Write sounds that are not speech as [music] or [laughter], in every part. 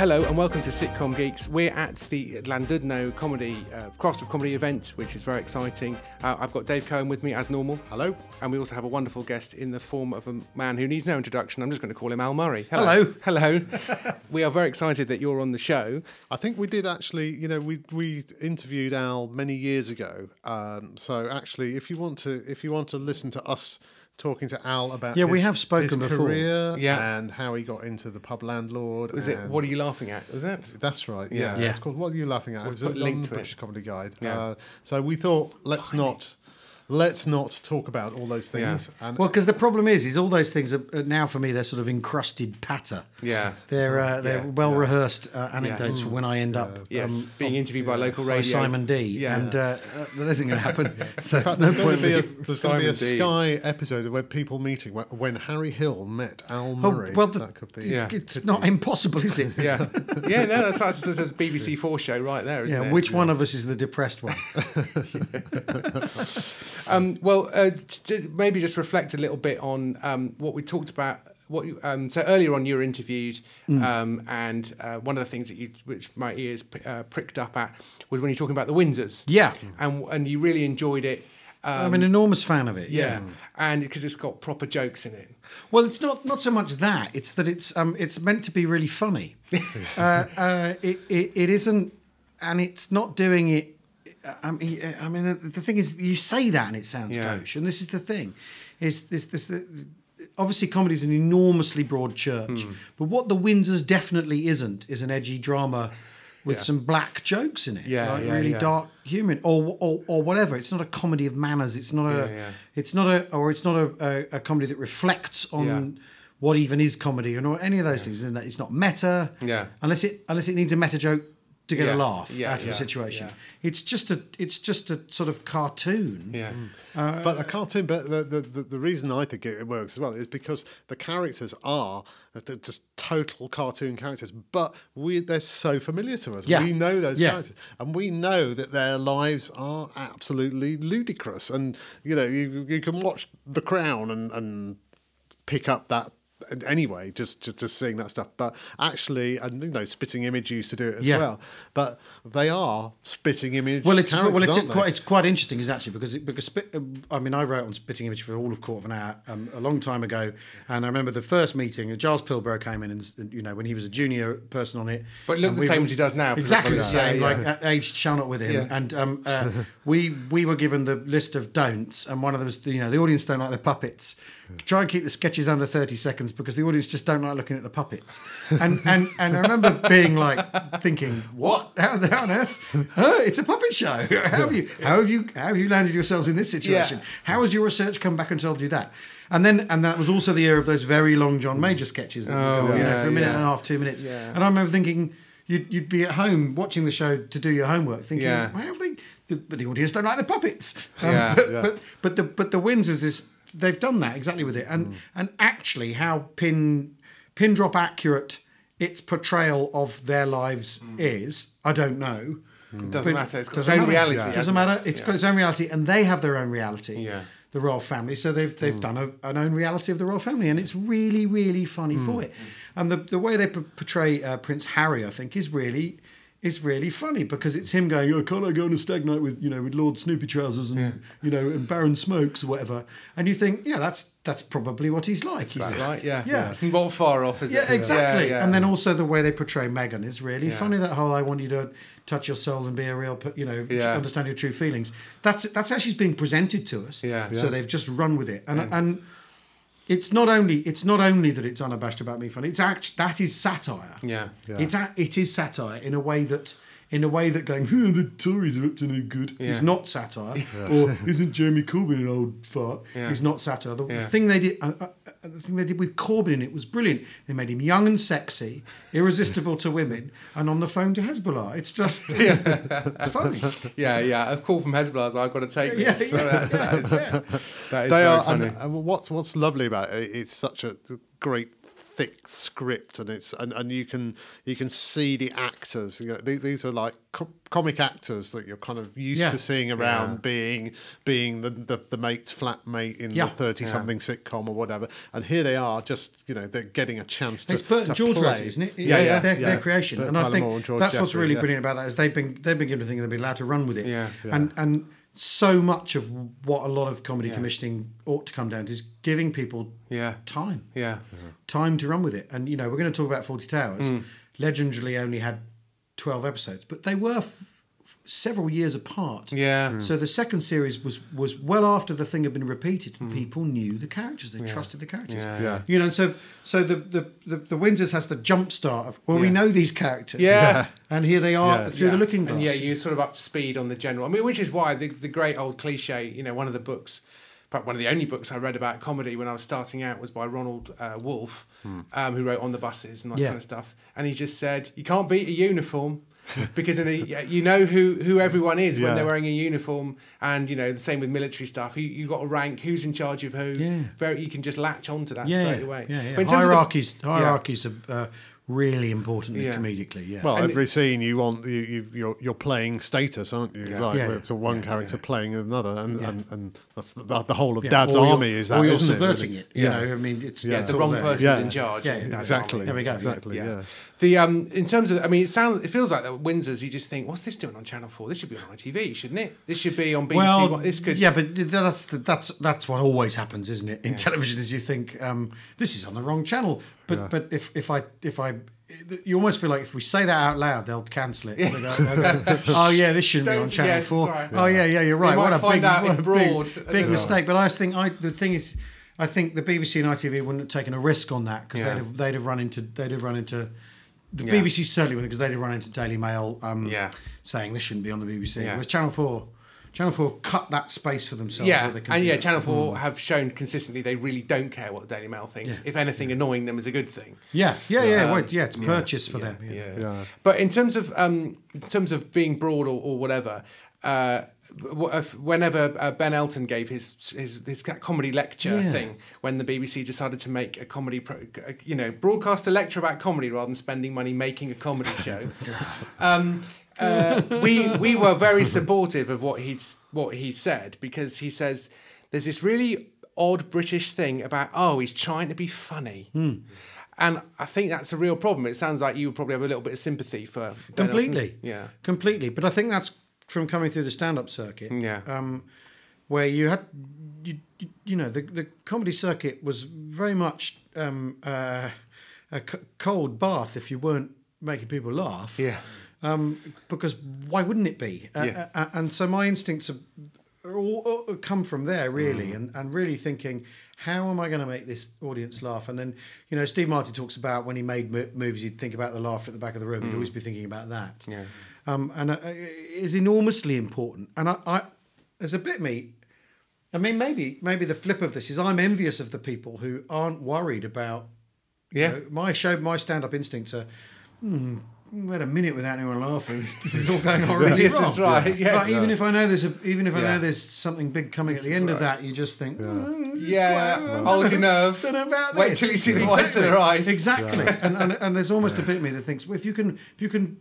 Hello and welcome to Sitcom Geeks. We're at the Llandudno Comedy uh, Craft of Comedy event, which is very exciting. Uh, I've got Dave Cohen with me as normal. Hello. And we also have a wonderful guest in the form of a man who needs no introduction. I'm just going to call him Al Murray. Hello. Hello. [laughs] we are very excited that you're on the show. I think we did actually, you know, we we interviewed Al many years ago. Um, so actually, if you want to, if you want to listen to us talking to Al about Yeah, we have spoken his before. career Yeah. and how he got into the pub landlord. Was it What Are You Laughing At? Was that? That's right. Yeah, Yeah. it's called. What are you laughing at? We'll it was put a on link the to it. British Comedy Guide. Yeah. Uh, so we thought, let's not, let's not talk about all those things. And Well, because the problem is, is all those things are are now for me they're sort of encrusted patter. Yeah. They're uh, they're Yeah. well rehearsed uh, anecdotes for when I end up Yes. um, being interviewed by local by radio. Simon D. Yeah. And uh, uh, that isn't going to happen. [laughs] so in it's no there's going point. to be a, there's going to be a Simon D. Sky episode where people meeting when, when Harry Hill met Al Oh, Murray. well, the- that could be. Yeah. It's could not be. impossible, is it? [laughs] yeah. [laughs] Yeah, no, that's right. It's a it's BBC Four show right there, isn't Yeah, it? which one of us is the depressed one? Um, well, uh, maybe just reflect a little bit on um, what we talked about. What you, um, so earlier on, you were interviewed, Mm. um, and uh, one of the things that you, which my ears uh, pricked up at, was when you're talking about the Windsors. Yeah. and and you really enjoyed it. Um, I'm an enormous fan of it. yeah, and because it's got proper jokes in it. Well, it's not not so much that; it's that it's um it's meant to be really funny. [laughs] uh, uh, it, it it isn't, and it's not doing it. I mean, I mean, the, the thing is, you say that and it sounds Yeah. gauche, and this is the thing: is this this the, obviously comedy is an enormously broad church, Hmm. but what the Windsors definitely isn't is an edgy drama. With Yeah. some black jokes in it, Yeah, like yeah, really dark humor, or, or or whatever. It's not a comedy of manners. It's not a, it's not a, or it's not a, a, a comedy that reflects on what even is comedy or any of those things. And It's not meta. Yeah. Unless it unless it needs a meta joke to get Yeah. a laugh Yeah, out of yeah, a situation. yeah. It's just a it's just a sort of cartoon. Yeah, mm. uh, but a cartoon. But the, the, the, the reason I think it works as well is because the characters are they're just total cartoon characters, but we they're so familiar to us. Yeah. We know those Yeah. characters, and we know that their lives are absolutely ludicrous. And you know, you, you can watch The Crown and and pick up that. Anyway, just, just just seeing that stuff, but actually, and you know, Spitting Image used to do it as Yeah. well. But they are Spitting Image. Well, it's well, it's aren't quite it's quite interesting, is actually because it, because spit, I mean I wrote on Spitting Image for all of Court of an Hour um, a long time ago, and I remember the first meeting. Giles Pilbrow came in, and you know when he was a junior person on it, But it looked the we same were- as he does now, Exactly the same, Yeah, like yeah. uh, age shall not with him. Yeah. And um, uh, [laughs] we we were given the list of don'ts, and one of them was you know the audience don't like the puppets. Try and keep the sketches under thirty seconds because the audience just don't like looking at the puppets. And and and I remember being like thinking, what? How, how on earth? Huh? It's a puppet show. [laughs] How have you how have you how have you landed yourselves in this situation? Yeah. How has your research come back and told you that? And then and that was also the year of those very long John Major sketches that Oh, go, you know, for a minute yeah. and a half, two minutes. Yeah. And I remember thinking you'd, you'd be at home watching the show to do your homework, thinking, Yeah. why have they? the- But the audience don't like the puppets. Um, Yeah, but, yeah. but but the but the Windsors is they've done that exactly with it, and Mm. and actually how pin pin drop accurate its portrayal of their lives Mm. is, I don't know. it doesn't But matter. It's got its own matter. reality. Doesn't hasn't matter. it? It's Yeah. got its own reality, and they have their own reality. Yeah. The royal family, so they've they've done a, an own reality of the royal family, and it's really really funny for it. And the the way they p- portray uh, Prince Harry, I think, is really is really funny because it's him going, "Oh, can't I go on a stag night with you know with Lord Snoopy trousers and you know and Baron Smokes or whatever?" And you think, yeah, that's that's probably what he's like. He's right. Yeah. Yeah. It's not far off, is yeah, it? exactly. Yeah, yeah. And then also the way they portray Meghan is really Yeah. funny. That whole "I want you to touch your soul and be a real, you know, Yeah. understand your true feelings." That's that's how she's being presented to us. Yeah. So they've just run with it, and and it's not only it's not only that it's unabashed about being funny. It's act that is satire. Yeah. Yeah. It's a, it is satire in a way that. In a way that going, "Huh, the Tories are up to no good, Yeah. is not satire, [laughs] or isn't Jeremy Corbyn an old fart? Yeah. Is not satire. The, Yeah. the thing they did, uh, uh, uh, the thing they did with Corbyn in it was brilliant. They made him young and sexy, [laughs] irresistible to women, and on the phone to Hezbollah. It's just [laughs] it's funny. Yeah, yeah. A call from Hezbollah. I've got to take Yeah, this. So yeah, that's, that is, yeah. that is they are funny. and, and what's what's lovely about it it's such a great thick script, and it's and, and you can you can see the actors. You know, these, these are like co- comic actors that you're kind of used Yeah. to seeing around being being the, the the mate's flatmate in Yeah. the thirty something sitcom or whatever. And here they are, just you know, they're getting a chance to. It's Bert and George play. it, isn't it? Yeah, it's yeah, their, yeah. their creation, Bert and I think and that's what's really yeah. brilliant about that is they've been they've been given a thing they've been allowed to run with it. Yeah. and and so much of what a lot of comedy Yeah. commissioning ought to come down to is giving people Yeah. time, Yeah. time to run with it. And you know, we're going to talk about Fawlty Towers. Mm. Legendarily, only had twelve episodes, but they were f- several years apart. Yeah. So the second series was was well after the thing had been repeated. Mm. People knew the characters; they trusted the characters. Yeah. Yeah. You know, and so so the the the, the Windsors has the jump start of well, we know these characters. Yeah. and here they are Yeah. through Yeah. the looking glass. And yeah, you're sort of up to speed on the general. I mean, which is why the, the great old cliche, you know, one of the books, but one of the only books I read about comedy when I was starting out was by Ronald uh, Wolfe, um, who wrote On the Buses and that Yeah. kind of stuff. And he just said, you can't beat a uniform. Because in a, you know who, who everyone is when they're wearing a uniform, and you know the same with military stuff. You you got to rank who's in charge of who. Yeah. Very, you can just latch onto that yeah, straight away. Yeah, yeah. But of the- hierarchies hierarchies are uh, really important Yeah. comedically. Yeah. Well, And every scene you want you, you you're you're playing status, aren't you? Yeah. Like Yeah, with yeah. one character playing another, and, and, and that's the, the whole of Yeah, Dad's or you're- army is that, or you're isn't subverting it? it. You Yeah. know, I mean, it's Yeah. it's the wrong there. person's Yeah. in charge. Yeah, That's Exactly. There we go. Exactly. Yeah. Yeah. The um in terms of I mean it sounds it feels like that Windsor's you just think what's this doing on Channel Four? This should be on ITV, shouldn't it? This should be on BBC. Well, What- this could yeah, but that's the, that's that's what always happens, isn't it? In television, is you think um, this is on the wrong channel, but but if if I if I you almost feel like if we say that out loud, they'll cancel it. They'll go, they'll go, [laughs] oh yeah, this shouldn't be on Channel yes, Four. right. Oh yeah, yeah, you're right. might What a find big, out what it's a big- big, mistake. But I just think I the thing is, I think the BBC and ITV wouldn't have taken a risk on that because Yeah. they'd have they'd have run into they'd have run into. The Yeah. BBC certainly wouldn't because they'd have run into Daily Mail um, Yeah. saying this shouldn't be on the BBC. Yeah. was Channel Four, Channel Four have cut that space for themselves. yeah, where they can and yeah. Channel Four have shown consistently they really don't care what the Daily Mail thinks. Yeah. If anything, annoying them is a good thing. Yeah, yeah, yeah. Um, wait, yeah, it's purchase for yeah, them. Yeah. Yeah. Yeah. But in terms of um, in terms of being broad or, or whatever, uh, whenever uh, Ben Elton gave his his, his comedy lecture Yeah. thing, when the BBC decided to make a comedy, pro, you know, broadcast a lecture about comedy rather than spending money making a comedy [laughs] show, um, uh, we [laughs] we were very supportive of what he's what he said because he says there's this really odd British thing about oh he's trying to be funny. Hmm. And I think that's a real problem. It sounds like you probably have a little bit of sympathy for Completely. Yeah. Completely. But I think that's from coming through the stand up circuit. Yeah. Um, where you had, you, you, you know, the, the comedy circuit was very much um, uh, a c- cold bath if you weren't making people laugh. Yeah. Um, because why wouldn't it be? Uh, Yeah. uh, and so my instincts are, are all, all come from there, Mm. really, and, and really thinking, how am I going to make this audience laugh? And then, you know, Steve Martin talks about when he made mo- movies, he'd think about the laughter at the back of the room. He'd always be thinking about that. Mm. Yeah. Um, and uh, it is enormously important. And I, I, as a bit me, I mean, maybe maybe the flip of this is I'm envious of the people who aren't worried about you Yeah. know, my show, my stand-up instincts are. Hmm, we had a minute without anyone laughing. [laughs] This is all going on really Yes, wrong. that's right, yes. But even if I know there's a, even if I Yeah. know there's something big coming at the end of that, you just think, oh, Yeah, quite- hold your nerve. don't know about Wait till you see the whites of their eyes. Exactly, and, and and there's almost a bit of me that thinks, well, if you can, if you can,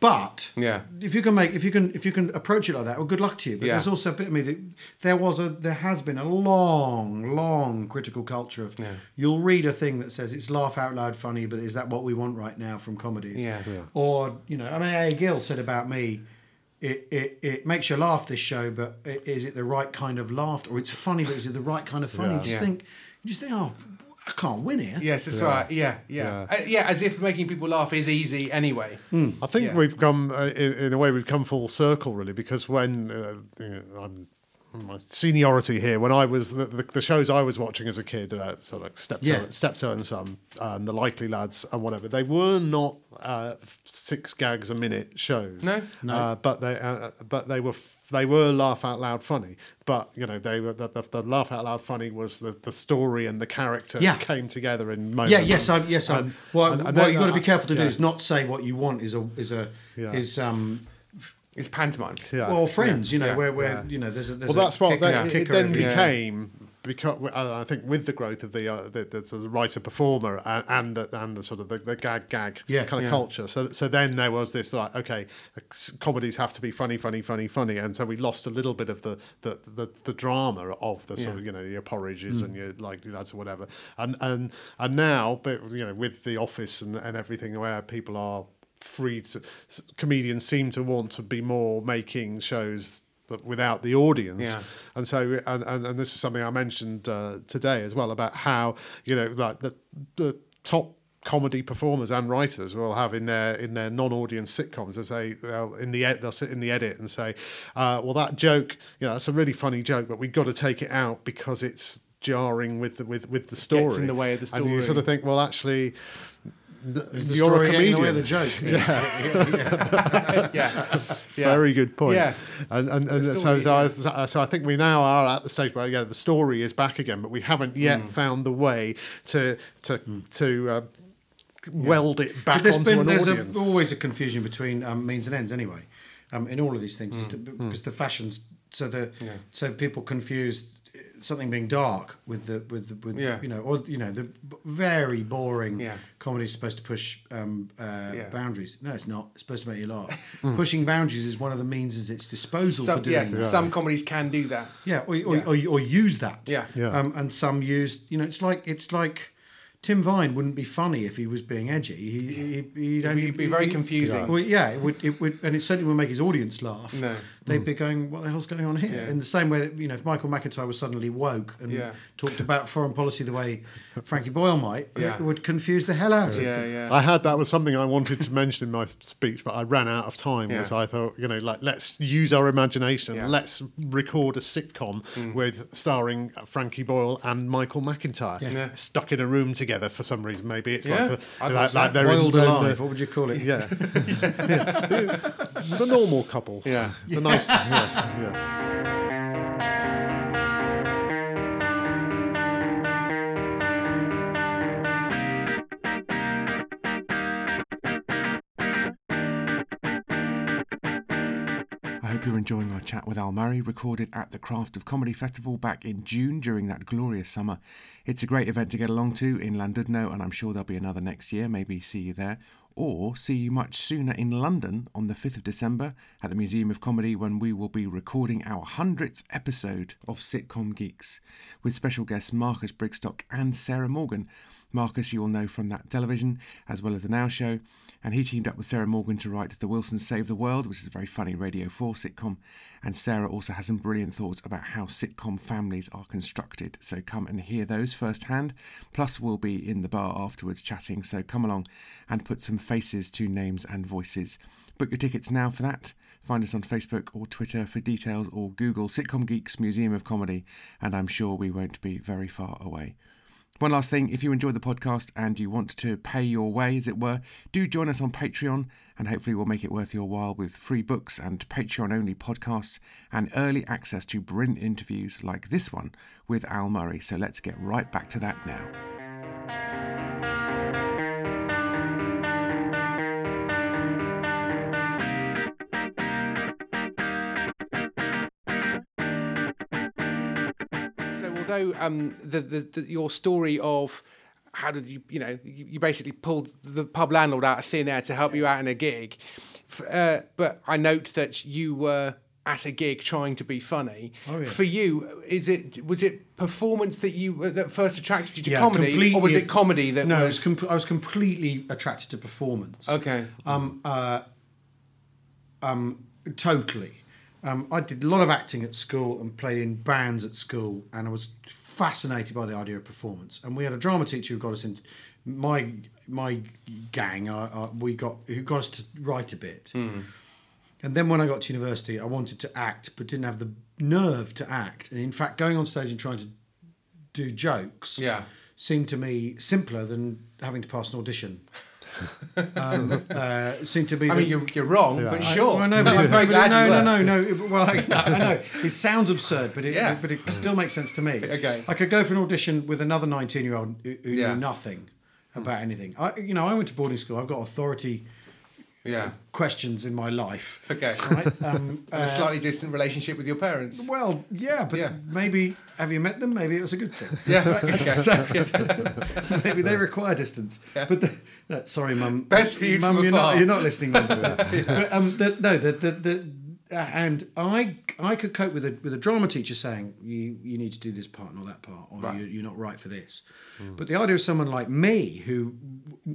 but Yeah. if you can make, if you can, if you can approach it like that, well, good luck to you. But Yeah. there's also a bit of me that there was a, there has been a long, long critical culture of Yeah. you'll read a thing that says it's laugh out loud funny, but is that what we want right now from comedies? Yeah. Yeah. Or you know, I mean, AA Gill said about me. It, it, it makes you laugh this show, but is it the right kind of laughter? Or it's funny, but is it the right kind of funny? Yeah. You just Yeah. think, you just think, oh, I can't win here. Yes, that's right. Yeah, yeah, yeah. Uh, yeah, as if making people laugh is easy anyway. I think Yeah. we've come uh, in, in a way we've come full circle really because when uh, you know, I'm my seniority here when I was the, the, the shows I was watching as a kid uh, so like Steptoe, Yeah. Steptoe and Son and the Likely Lads and whatever they were not uh, six gags a minute shows No. uh, but they uh, but they were f- they were laugh out loud funny but you know they were the, the, the laugh out loud funny was the, the story and the character Yeah. came together in moments Yeah, yes, I'm, yes. I, And- well, and- and what you've got to be careful to do yeah. is not say what you want is a is a Yeah. is um It's pantomime. Yeah. well friends, you know, Yeah. where where Yeah. you know there's a there's well, a that's what kicker- that, it kicker then every- Yeah. became because uh, I think with the growth of the uh, the, the sort of writer performer and, and the and the sort of the, the gag gag Yeah. kind of Yeah. culture. So so then there was this like okay, comedies have to be funny, funny, funny, funny, and so we lost a little bit of the the the, the drama of the sort Yeah. of you know your porridges and your like lads or whatever. And and and now, but you know, with the office and, and everything where people are free to comedians seem to want to be more making shows that without the audience Yeah. and so and, and, and this was something i mentioned uh, today as well about how you know like the the top comedy performers and writers will have in their in their non-audience sitcoms they say they'll in the ed, they'll sit in the edit and say uh, well that joke you know that's a really funny joke but we've got to take it out because it's jarring with the with with the story in the way of the story." and you sort of think well actually th- Is the you're story a comedian away the joke? [laughs] yeah. [laughs] yeah. Very good point. Yeah. And and, and so, so, I, so I think we now are at the stage where yeah, the story is back again, but we haven't yet Mm. found the way to to to uh, weld it back onto been an there's a, audience. always a confusion between um, means and ends anyway. Um, in all of these things, Mm. is that- because the fashions, so the Yeah. so people confuse something being dark with the with the, with Yeah. you know or you know the very boring Yeah. comedy is supposed to push um, uh, Yeah. boundaries. No, it's not. It's supposed to make you laugh. [laughs] Pushing boundaries is one of the means at its disposal Some, for doing yeah, that. some comedies can do that. Yeah, or, or, Yeah. Or, or use that. Yeah. Yeah. Um, and some use, you know, it's like it's like Tim Vine wouldn't be funny if he was being edgy. He, he, he'd only It'd be very he- confusing. Well, yeah, it would, it would, and it certainly would make his audience laugh. No. They'd hmm. be going, "What the hell's going on here?" Yeah. In the same way that you know, if Michael McIntyre was suddenly woke and Yeah. talked about foreign policy the way Frankie Boyle might, Yeah. it would confuse the hell out of Yeah, them. yeah. I had that was something I wanted to mention in my speech, but I ran out of time. Yeah. So I thought, you know, like let's use our imagination. Yeah. Let's record a sitcom hmm. with starring Frankie Boyle and Michael McIntyre Yeah. stuck in a room together for some reason. Maybe it's Yeah, like, I'd the, watch like, like they're in- Boiled in alive. the- What would you call it? Yeah. Yeah. The, [laughs] [laughs] the normal couple. Yeah. The nice. yes, yeah. You're enjoying our chat with Al Murray, recorded at the Craft of Comedy Festival back in June during that glorious summer. It's a great event to get along to in Llandudno, and I'm sure there'll be another next year. Maybe see you there, or see you much sooner in London on the 5th of December at the Museum of Comedy when we will be recording our 100th episode of Sitcom Geeks with special guests Marcus Brigstocke and Sarah Morgan. Marcus, you will know from that television as well as the Now Show, and he teamed up with Sarah Morgan to write The Wilsons Save the World, which is a very funny Radio 4 sitcom. And Sarah also has some brilliant thoughts about how sitcom families are constructed. So come and hear those firsthand. Plus, we'll be in the bar afterwards chatting, so come along and put some faces to names and voices. Book your tickets now for that. Find us on Facebook or Twitter for details, or Google Sitcom Geeks Museum of Comedy, and I'm sure we won't be very far away. One last thing, if you enjoy the podcast and you want to pay your way, as it were, do join us on Patreon, and hopefully we'll make it worth your while with free books and Patreon only podcasts and early access to brilliant interviews like this one with Al Murray. So let's get right back to that now. So, um, the, the, the your story of how did you you know you, you basically pulled the pub landlord out of thin air to help you out in a gig, uh, but I note that you were at a gig trying to be funny. Oh, yeah. For you, is it was it performance that you that first attracted you to Yeah, comedy, or was it comedy that no, was com- I was completely attracted to performance. okay. Um, uh, um, totally. Um, I did a lot of acting at school and played in bands at school, and I was fascinated by the idea of performance. And we had a drama teacher who got us in. My my gang, uh, uh, we got who got us to write a bit. And then when I got to university, I wanted to act, but didn't have the nerve to act. And in fact, going on stage and trying to do jokes Yeah. seemed to me simpler than having to pass an audition. [laughs] [laughs] um, uh, seemed to be. I the- mean, you're, you're wrong, but sure. I, know, but I'm very glad no, no, no, no, no. Well, I, I [laughs] know it sounds absurd, but it, Yeah. but it still makes sense to me. Okay. I could go for an audition with another nineteen-year-old who, who Yeah. knew nothing about anything. I, you know, I went to boarding school. I've got authority Yeah. questions in my life. Okay. Right. Um, [laughs] And a slightly distant relationship with your parents. well, yeah, but Yeah. maybe have you met them? Maybe it was a good thing. Yeah. Okay. So, maybe they require distance. But the, no, sorry, mum. Best viewed mum. from You're afar. not. You're not listening. Mum, to. [laughs] But, um, the, no, the, the, the uh, and I I could cope with a with a drama teacher saying you you need to do this part, not that part, or Right. you, you're not right for this. But the idea of someone like me, who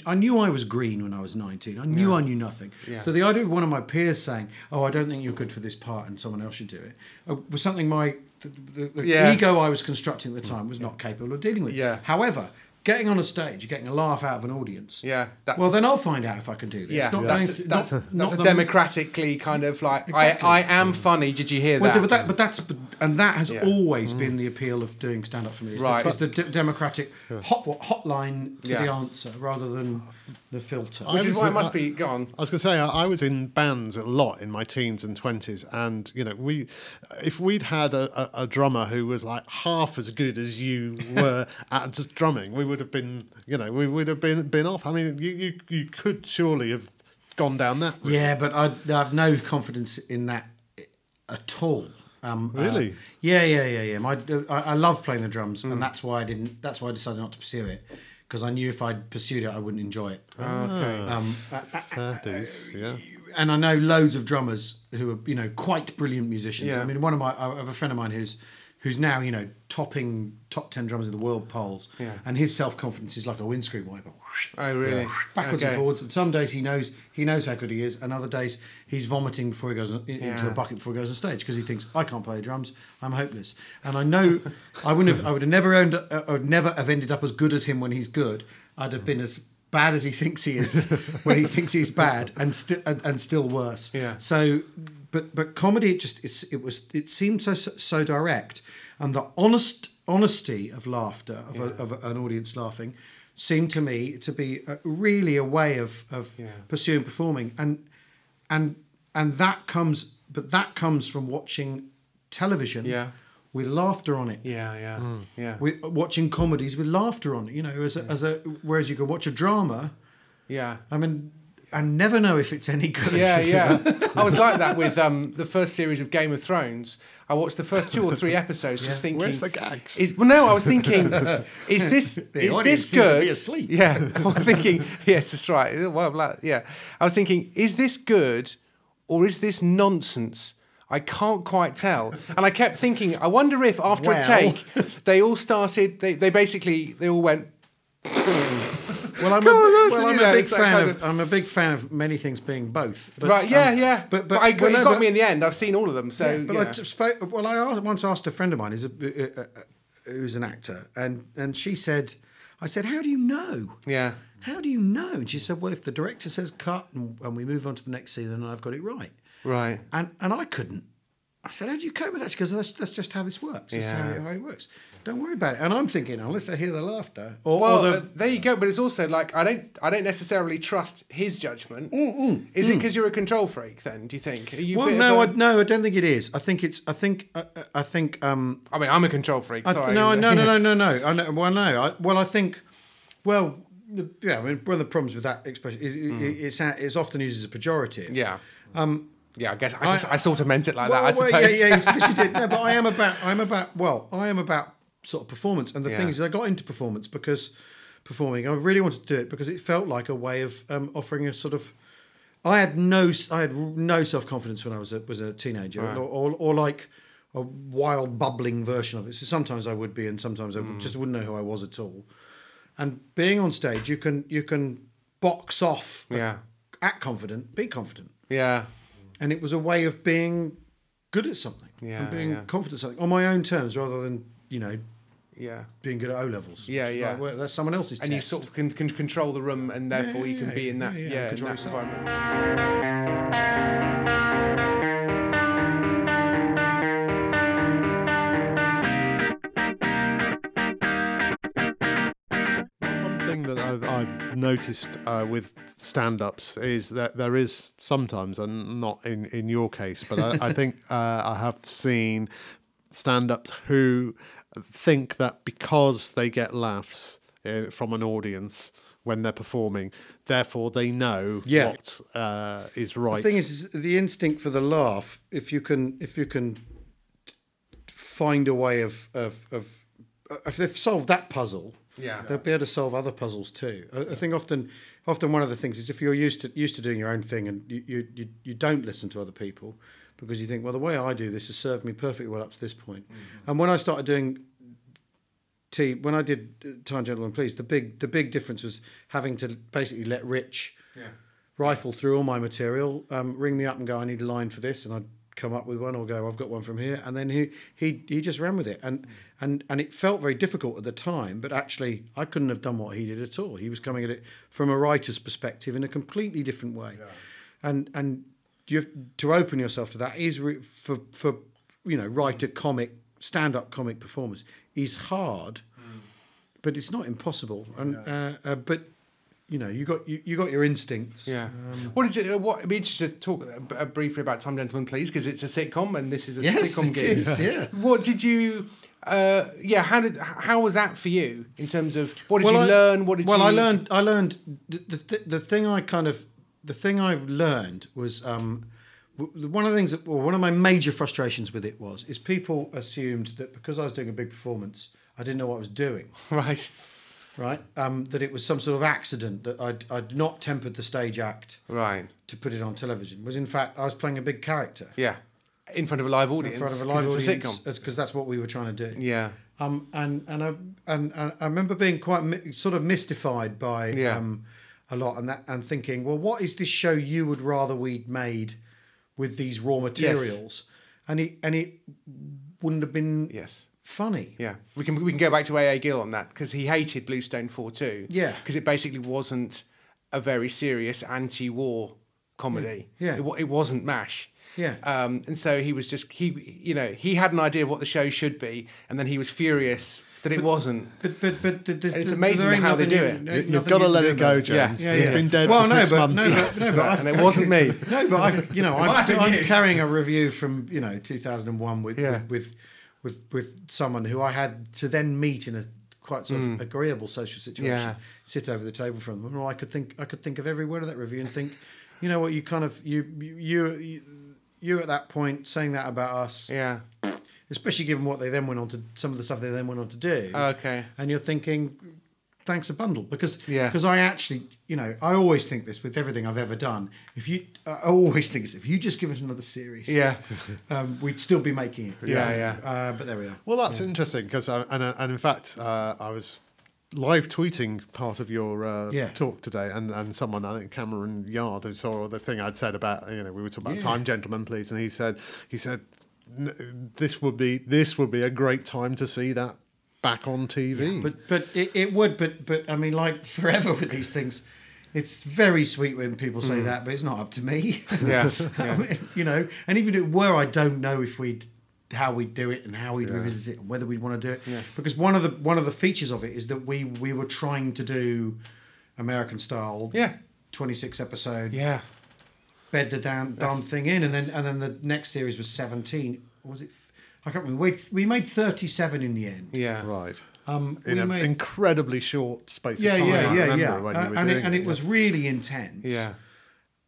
I knew I was green when I was 19, I knew I knew nothing. Yeah. So the idea of one of my peers saying, "Oh, I don't think you're good for this part, and someone else should do it," uh, was something my the, the, the Yeah. ego I was constructing at the time was not capable of dealing with. Yeah. However, getting on a stage, you're getting a laugh out of an audience. Yeah. That's Well, then I'll find out if I can do this. yeah, Not that's, th- that's, not- that's not a democratically kind of like Exactly. I, I am funny. Did you hear Well, that? but that, but that's, but, and that has Yeah. Mm. always been the appeal of doing stand up for me. Is Right. the, is the d- democratic hot hotline to Yeah. the answer rather than the filter. I Which is why it must I- be gone. I was going to say I, I was in bands a lot in my teens and twenties, and you know we, if we'd had a, a, a drummer who was like half as good as you [laughs] were at just drumming, we would have been, you know, we would have been been off. I mean, you you, you could surely have gone down that. route. Yeah, but I, I have no confidence in that at all. Um, uh, Really? yeah, yeah, yeah, yeah. My, I, I love playing the drums, Mm. and that's why I didn't. That's why I decided not to pursue it because I knew if I'd pursued it, I wouldn't enjoy it. Okay. Um, That is, yeah. and I know loads of drummers who are you know quite brilliant musicians. Yeah. I mean, one of my I have a friend of mine who's who's now you know topping top ten drummers in the world polls, Yeah. and his self confidence is like a windscreen wiper. Oh really? Backwards Okay. and forwards, and some days he knows he knows how good he is, and other days he's vomiting before he goes in, into a bucket before he goes on stage because he thinks I can't play the drums, I'm hopeless. And I know [laughs] I wouldn't have, I would have never owned, uh, I would never have ended up as good as him when he's good. I'd have been as bad as he thinks he is [laughs] when he thinks he's bad, and still and, and still worse. Yeah. So, but but comedy, it just it's, it was it seemed so so direct, and the honest honesty of laughter of, a, of an audience laughing seemed to me to be a, really a way of of Yeah. pursuing performing, and and and that comes, but that comes from watching television. Yeah. With laughter on it, Yeah, yeah, mm. yeah, with watching comedies with laughter on it, you know, as a, as a whereas you can watch a drama, yeah. I mean, I never know if it's any good. Yeah, [laughs] yeah. I was like that with um, the first series of Game of Thrones. I watched the first two or three episodes, just thinking, Where's the gags? Is, well, no, I was thinking, [laughs] is this is this seems to good? be asleep. Yeah, [laughs] I was thinking, yes, that's right. Well, blah, yeah, I was thinking, is this good or is this nonsense? I can't quite tell, and I kept thinking, I wonder if after a take, they all started. They, they basically they all went. Well, I'm a, on, well, I'm know, a big fan kind of, of- I'm a big fan of many things being both. But, right, yeah, um, yeah. But But, but, I got, well, no, got but- me in the end. I've seen all of them. So, yeah, but. I spoke. Well, I asked, once asked a friend of mine who's a uh, uh, uh, who's an actor, and and she said, I said, how do you know? yeah. How do you know? And she said, well, if the director says cut and, and we move on to the next scene, then I've got it right. Right. And and I couldn't. I said, how do you cope with that? She goes, that's, that's just how this works. That's Yeah. it, how it works. Don't worry about it. And I'm thinking, unless I hear the laughter, or, Well, or uh, there you go. But it's also like I don't, I don't necessarily trust his judgment. Mm, Is it because you're a control freak? Then do you think? Are you? well, no, I, a- no, I don't think it is. I think it's. I think. I, I think. Um, I mean, I'm a control freak. I, Sorry. no, no, no, no, no, no. [laughs] I know, well, no. I, well, I think. Well, the, yeah. I mean, one of the problems with that expression is it, it's it's often used as a pejorative. Mm. Yeah. Um. Yeah. I guess. I, guess I- I, sort of meant it like Well, that. I well, suppose. yeah, yeah, you did. [laughs] No, but I am about. I'm about. Well, I am about sort of performance. And the thing is, I got into performance because performing. I really wanted to do it because it felt like a way of um, offering a sort of. I had no. I had no self confidence when I was a was a teenager, Right. or, or or like a wild bubbling version of it. So sometimes I would be, and sometimes I Mm. just wouldn't know who I was at all. And being on stage, you can you can box off. Yeah. Act confident, be confident Yeah. And it was a way of being good at something Yeah, and being yeah. confident at something on my own terms rather than you know Yeah. being good at O levels. Yeah, It's yeah. like, well, that's someone else's And you sort of can, can control the room, and therefore you can yeah, be in that. yeah, Yeah. yeah, in control that environment. Noticed uh, with stand-ups is that there is sometimes, and not in, in your case, but I, I [laughs] think uh, I have seen stand-ups who think that because they get laughs uh, from an audience when they're performing. Therefore, they know Yeah. what uh, is right. The thing is, is the instinct for the laugh. If you can, if you can find a way of of, of if they've solved that puzzle, Yeah. they'll be able to solve other puzzles too. I, I think often, often one of the things is if you're used to used to doing your own thing and you you, you, you don't listen to other people because you think, well, the way I do this has served me perfectly well up to this point. And when I started doing T, when I did Time Gentlemen Please, the big the big difference was having to basically let Rich Yeah. rifle through all my material, um, ring me up and go, I need a line for this, and I'd come up with one or go, I've got one from here, and then he he he just ran with it, and and and it felt very difficult at the time, but actually I couldn't have done what he did at all. He was coming at it from a writer's perspective in a completely different way, and and you have to open yourself to that is re- for for you know writer comic stand up comic performers is hard but it's not impossible. And uh, uh, but you know, you got you, you got your instincts. Yeah. Um, what did you? uh, What? I'd be interested to talk uh, uh, briefly about Time Gentlemen, please, because it's a sitcom and this is a Yes, sitcom it gig. is, yeah. [laughs] What did you? Uh, yeah. How did? How was that for you in terms of what did Well, you I- learn? What did well, you? Well, I learned. I learned the, the the thing I kind of the thing I've learned was um, one of the things that well, one of my major frustrations with it was is people assumed that because I was doing a big performance, I didn't know what I was doing. [laughs] Right. Right. Um, that it was some sort of accident that I'd, I'd not tempered the stage act Right. to put it on television. Was in fact I was playing a big character Yeah. In front of a live audience. in front of a live audience a sitcom. because that's what we were trying to do. Yeah. Um, and and I and, and I remember being quite mi- sort of mystified by Yeah. um, a lot and that and thinking, well, what is this show you would rather we'd made with these raw materials? And it and it wouldn't have been Yes. Funny. Yeah, we can we can go back to AA Gill on that because he hated Bluestone 42. Yeah. because it basically wasn't a very serious anti-war comedy. Yeah. it, it wasn't Mash. Yeah. um, and so he was just he you know he had an idea of what the show should be, and then he was furious that it wasn't. But but but the, the, it's amazing how they do you- it. ain't You've got to let it go, James. Yeah, He's yeah. been dead Well, for no, six but- months. no, but- no, but and it wasn't me. No, but I, you know, [laughs] I'm, still, I'm carrying a review from you know 2001 with, Yeah. with with with with someone who I had to then meet in a quite sort of agreeable social situation. Mm. Yeah. Sit over the table from them, and I could think I could think of every word of that review and think, [laughs] you know what, you kind of you you you, you at that point saying that about us, Yeah. especially given what they then went on to some of the stuff they then went on to do. Okay. And you're thinking, thanks a bundle because Yeah. because I actually you know I always think this with everything I've ever done. If you I always think this if you just give it another series, Yeah. [laughs] um, we'd still be making it. Yeah, yeah. Uh, but there we are. Well, that's interesting because, and, and in fact, uh, I was live tweeting part of your uh, Yeah. talk today, and, and someone, I think Cameron Yard, who saw the thing I'd said about, you know, we were talking about Yeah. time, gentlemen, please, and he said, he said, this would be this would be a great time to see that back on TV. But but it, it would. But but I mean, like [laughs] forever with these things. It's very sweet when people say mm. that, but it's not up to me. [laughs] [laughs] Yeah. Mean, you know, and even if it were, I don't know if we'd how we'd do it and how we'd revisit it and whether we'd want to do it. Because one of the one of the features of it is that we we were trying to do American style. Yeah. Twenty six episode. Yeah. Bed the damn damn thing in, and then and then the next series was seventeen. Or was it? F- I can't remember. We we made thirty seven in the end. Yeah. right. Um, In we an made- incredibly short space yeah, of time. I yeah, yeah, remember yeah. when Uh, you were and doing it, and it yeah. was really intense. Yeah.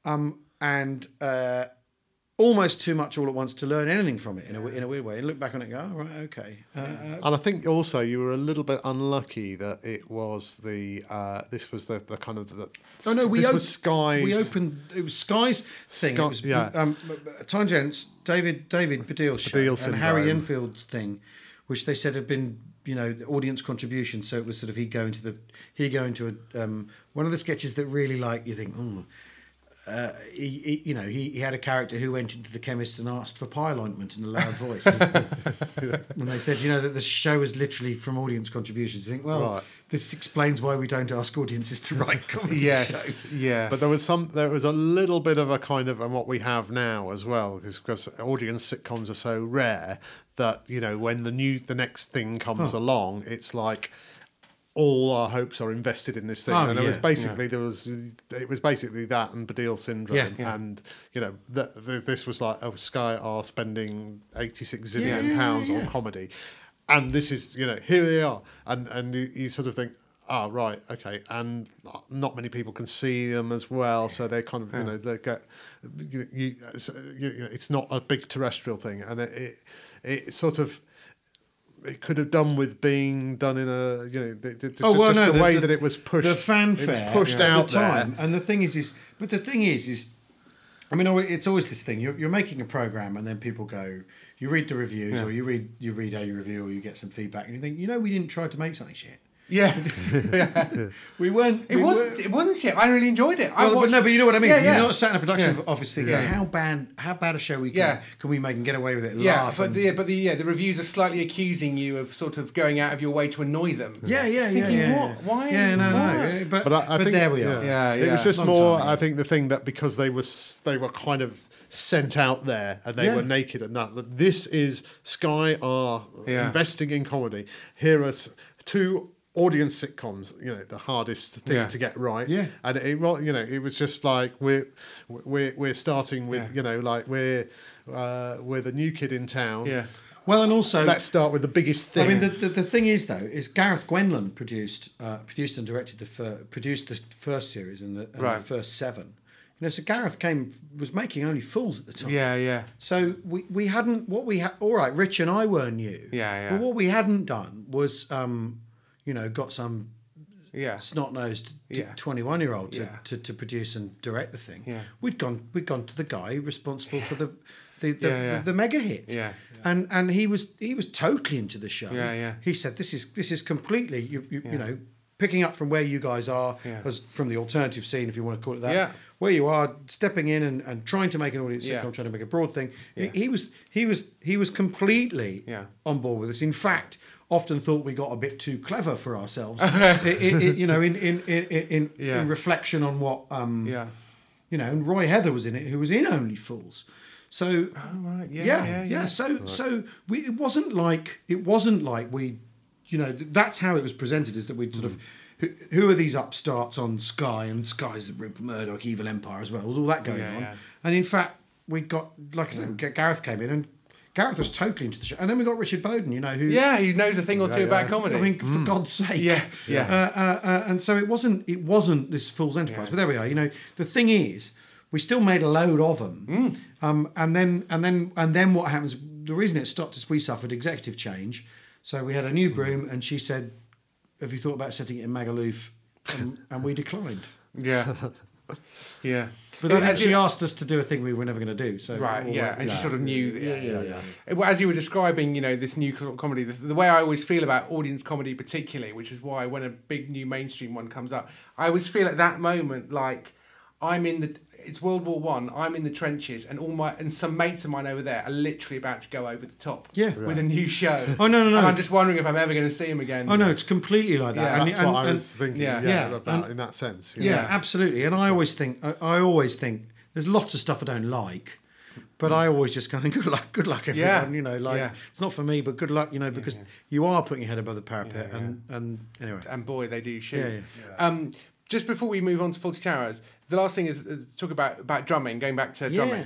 Um, and uh, almost too much all at once to learn anything from it in a w- in a weird way. And look back on it, and go, oh, right, okay. Uh, uh, And I think also you were a little bit unlucky that it was the uh, this was the, the kind of the oh no, we this op- was Sky's We opened. It was Sky's thing. Sky- it was, yeah. Um, Time Gents, David David Baddiel's show, Baddiel and Harry syndrome. Enfield's thing, which they said had been you know the audience contribution. So it was sort of he go into the he go into a um, one of the sketches that really like you think. Hmm. Uh, he, he, you know, he, he had a character who went into the chemist and asked for pile ointment in a loud voice. [laughs] and they said, you know, that the show is literally from audience contributions. You think, well, Right. this explains why we don't ask audiences to write [laughs] comedy Yes. shows. Yeah. But there was some, there was a little bit of a kind of, and what we have now as well, because because audience sitcoms are so rare that you know when the new, the next thing comes along, it's like all our hopes are invested in this thing, Oh, and it was yeah, basically there was it was basically that and Baddiel syndrome, Yeah, yeah. and you know th- th- this was like oh Sky are spending eighty six zillion Yeah, pounds yeah. on comedy, and this is you know here they are, and and you, you sort of think oh right, okay, and not many people can see them as well, so they kind of you know they get you, you, it's, you know, it's not a big terrestrial thing, and it it, it sort of. It could have done with being done in a you know the, the, Oh well, just no, the, way that it was pushed. the fanfare, pushed at out the time. there. And the thing is, is but the thing is, is I mean, it's always this thing. You're, you're making a program, and then people go, you read the reviews, or you read you read a review, or you get some feedback, and you think, you know, we didn't try to make something shit. [laughs] Yeah, We weren't. it we wasn't. weren't- It wasn't shit. I really enjoyed it. I Well, but no, but you know what I mean. Yeah, yeah. You're not sat in a production Yeah. office thinking, Yeah. how bad, how bad a show we can, Yeah. can we make and get away with it? Yeah, laugh but and- the but the yeah the reviews are slightly accusing you of sort of going out of your way to annoy them. yeah, yeah, Just yeah, thinking, yeah, what? Why? Yeah, no, no. What? yeah, But, But I, I but think there we are. Yeah, yeah. It was just Long more. time ago. I think the thing that because they were they were kind of sent out there and they Yeah. were naked and that, that this is Sky are Yeah. investing in comedy. Here are two audience sitcoms. You know, the hardest thing Yeah. to get right. Yeah. and it well, you know, it was just like we're we're we're starting with Yeah. you know like we're uh, we're the new kid in town. Yeah, Well, and also, Let's start with the biggest thing. I mean, the, the, the thing is though, is Gareth Gwenlan produced uh, produced and directed the fir- produced the first series and the, and Right. the first seven. You know, so Gareth came was making only fools at the time. yeah, yeah. So we, we hadn't what we had. All right, Rich and I were new. Yeah, yeah. But what we hadn't done was, um, you know, got some Yeah, snot nosed twenty one year old to, to, to produce and direct the thing. Yeah. We'd gone we'd gone to the guy responsible for the the the, the, the mega hit. Yeah. And and he was he was totally into the show. Yeah, yeah. He said this is this is completely you you, you know picking up from where you guys are as from the alternative scene if you want to call it that. Yeah. Where you are stepping in and, and trying to make an audience Yeah. sitcom, trying to make a broad thing. Yeah. He, he was he was he was completely Yeah. on board with us. In fact, often thought we got a bit too clever for ourselves. I- I- I- you know, in in in in, Yeah. in reflection on what um, yeah. you know, and Roy Heather was in it, who was in Only Fools. So Oh, right. Yeah, yeah, yeah, yeah. So so we it wasn't like it wasn't like we, you know, th- that's how it was presented. Is that we sort of. Who, who are these upstarts on Sky and Sky's the Rupert Murdoch evil empire as well? Was all that going on, and in fact we got like I said, G- Gareth came in and Gareth was totally into the show, and then we got Richard Boden, you know, who Yeah, he knows a thing or two Yeah, about yeah. comedy. I mean, for God's sake. Yeah, yeah. Uh, uh, uh, and so it wasn't. It wasn't this fool's enterprise. Yeah. But there we are. You know, the thing is, we still made a load of them. Mm. Um, and then and then and then what happens? The reason it stopped is we suffered executive change. So we had a new Mm. broom, and she said, "Have you thought about setting it in Magaluf?" And, and we declined. yeah, [laughs] yeah. But then As she you- asked us to do a thing we were never going to do. So Right, yeah, well, and she sort of knew. Yeah, yeah, yeah. Well, As you were describing, you know, this new comedy, the, the way I always feel about audience comedy, particularly, which is why when a big new mainstream one comes up, I always feel at that moment like I'm in the. It's World War One. I'm in the trenches, and all my and some mates of mine over there are literally about to go over the top. Yeah. with a new show. [laughs] Oh, no, no, no. And I'm just wondering if I'm ever going to see him again. Oh no, it's completely like that. Yeah, And- That's and- what I and- was thinking. yeah. Yeah, Yeah, about and- in that sense. Yeah, Yeah. absolutely. And I always think I, I always think there's lots of stuff I don't like, but I always just kind of [laughs] good luck, good luck everyone. Yeah, You know, like yeah. it's not for me, but good luck. You know, because you are putting your head above the parapet, Yeah, and and anyway. and boy, they do shoot. Yeah, Um, just before we move on to Fawlty Towers, the last thing is, is talk about about drumming. Going back to drumming,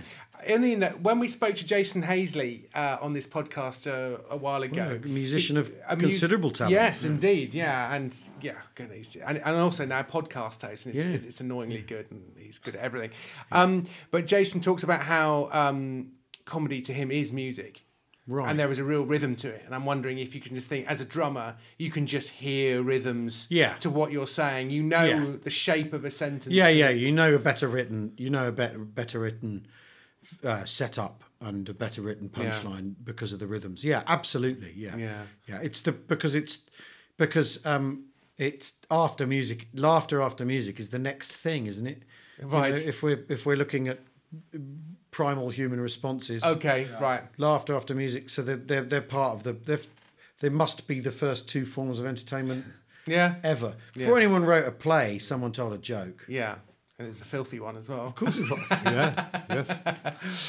only in that when we spoke to Jason Hazeley uh, on this podcast uh, a while ago, a musician he- of a mu- considerable talent. Yes, indeed, yeah, and yeah, goodness, and, and also now podcast host, and it's, Yeah. it's annoyingly good, and he's good at everything. Um, but Jason talks about how um, comedy to him is music. Right. And was a real rhythm to it. And I'm wondering if you can just think, as a drummer, you can just hear rhythms Yeah. to what you're saying. You know Yeah. the shape of a sentence. Yeah, yeah. You know a better written, you know a better better written uh, setup and a better written Yeah. punchline because of the rhythms. Yeah, absolutely. Yeah, Yeah. yeah. It's the because it's because um it's after music, laughter after music is the next thing, isn't it? You know, Right. if we're if we're looking at primal human responses, Okay, right. laughter after music, so they're they're, they're part of the they're, they must be the first two forms of entertainment Yeah. ever. Before Yeah. anyone wrote a play, someone told a joke. Yeah. And it's a filthy one as well. Of course it was. [laughs] yeah, yes.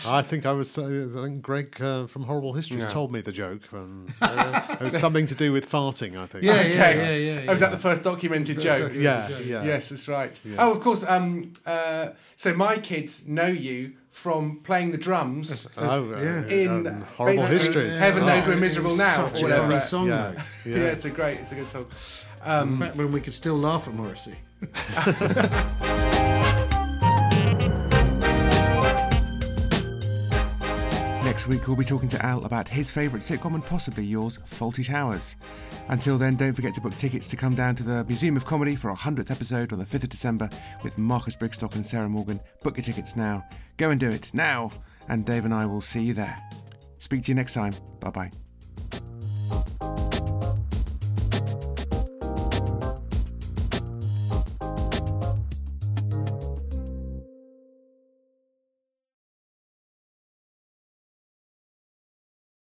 I think I was. Uh, I think Greg uh, from Horrible Histories Yeah. told me the joke. Um, uh, [laughs] it was something to do with farting. I think. Yeah, Okay. yeah, yeah, yeah. Oh, was that the first documented joke? Yeah, yeah. Yes, that's right. Oh, of course. Um, uh, so my kids know you from playing the drums Oh, yeah. in um, Horrible basically Histories. Heaven Oh. knows we're miserable now. Such or a whatever. funny song. Yeah. Yeah. [laughs] yeah. it's a great, it's a good song. Back when we could still laugh at Morrissey. [laughs] Next week, we'll be talking to Al about his favourite sitcom and possibly yours, Fawlty Towers. Until then, don't forget to book tickets to come down to the Museum of Comedy for our 100th episode on the 5th of December with Marcus Brigstocke and Sarah Morgan. Book your tickets now. Go and do it now, and Dave and I will see you there. Speak to you next time. Bye bye.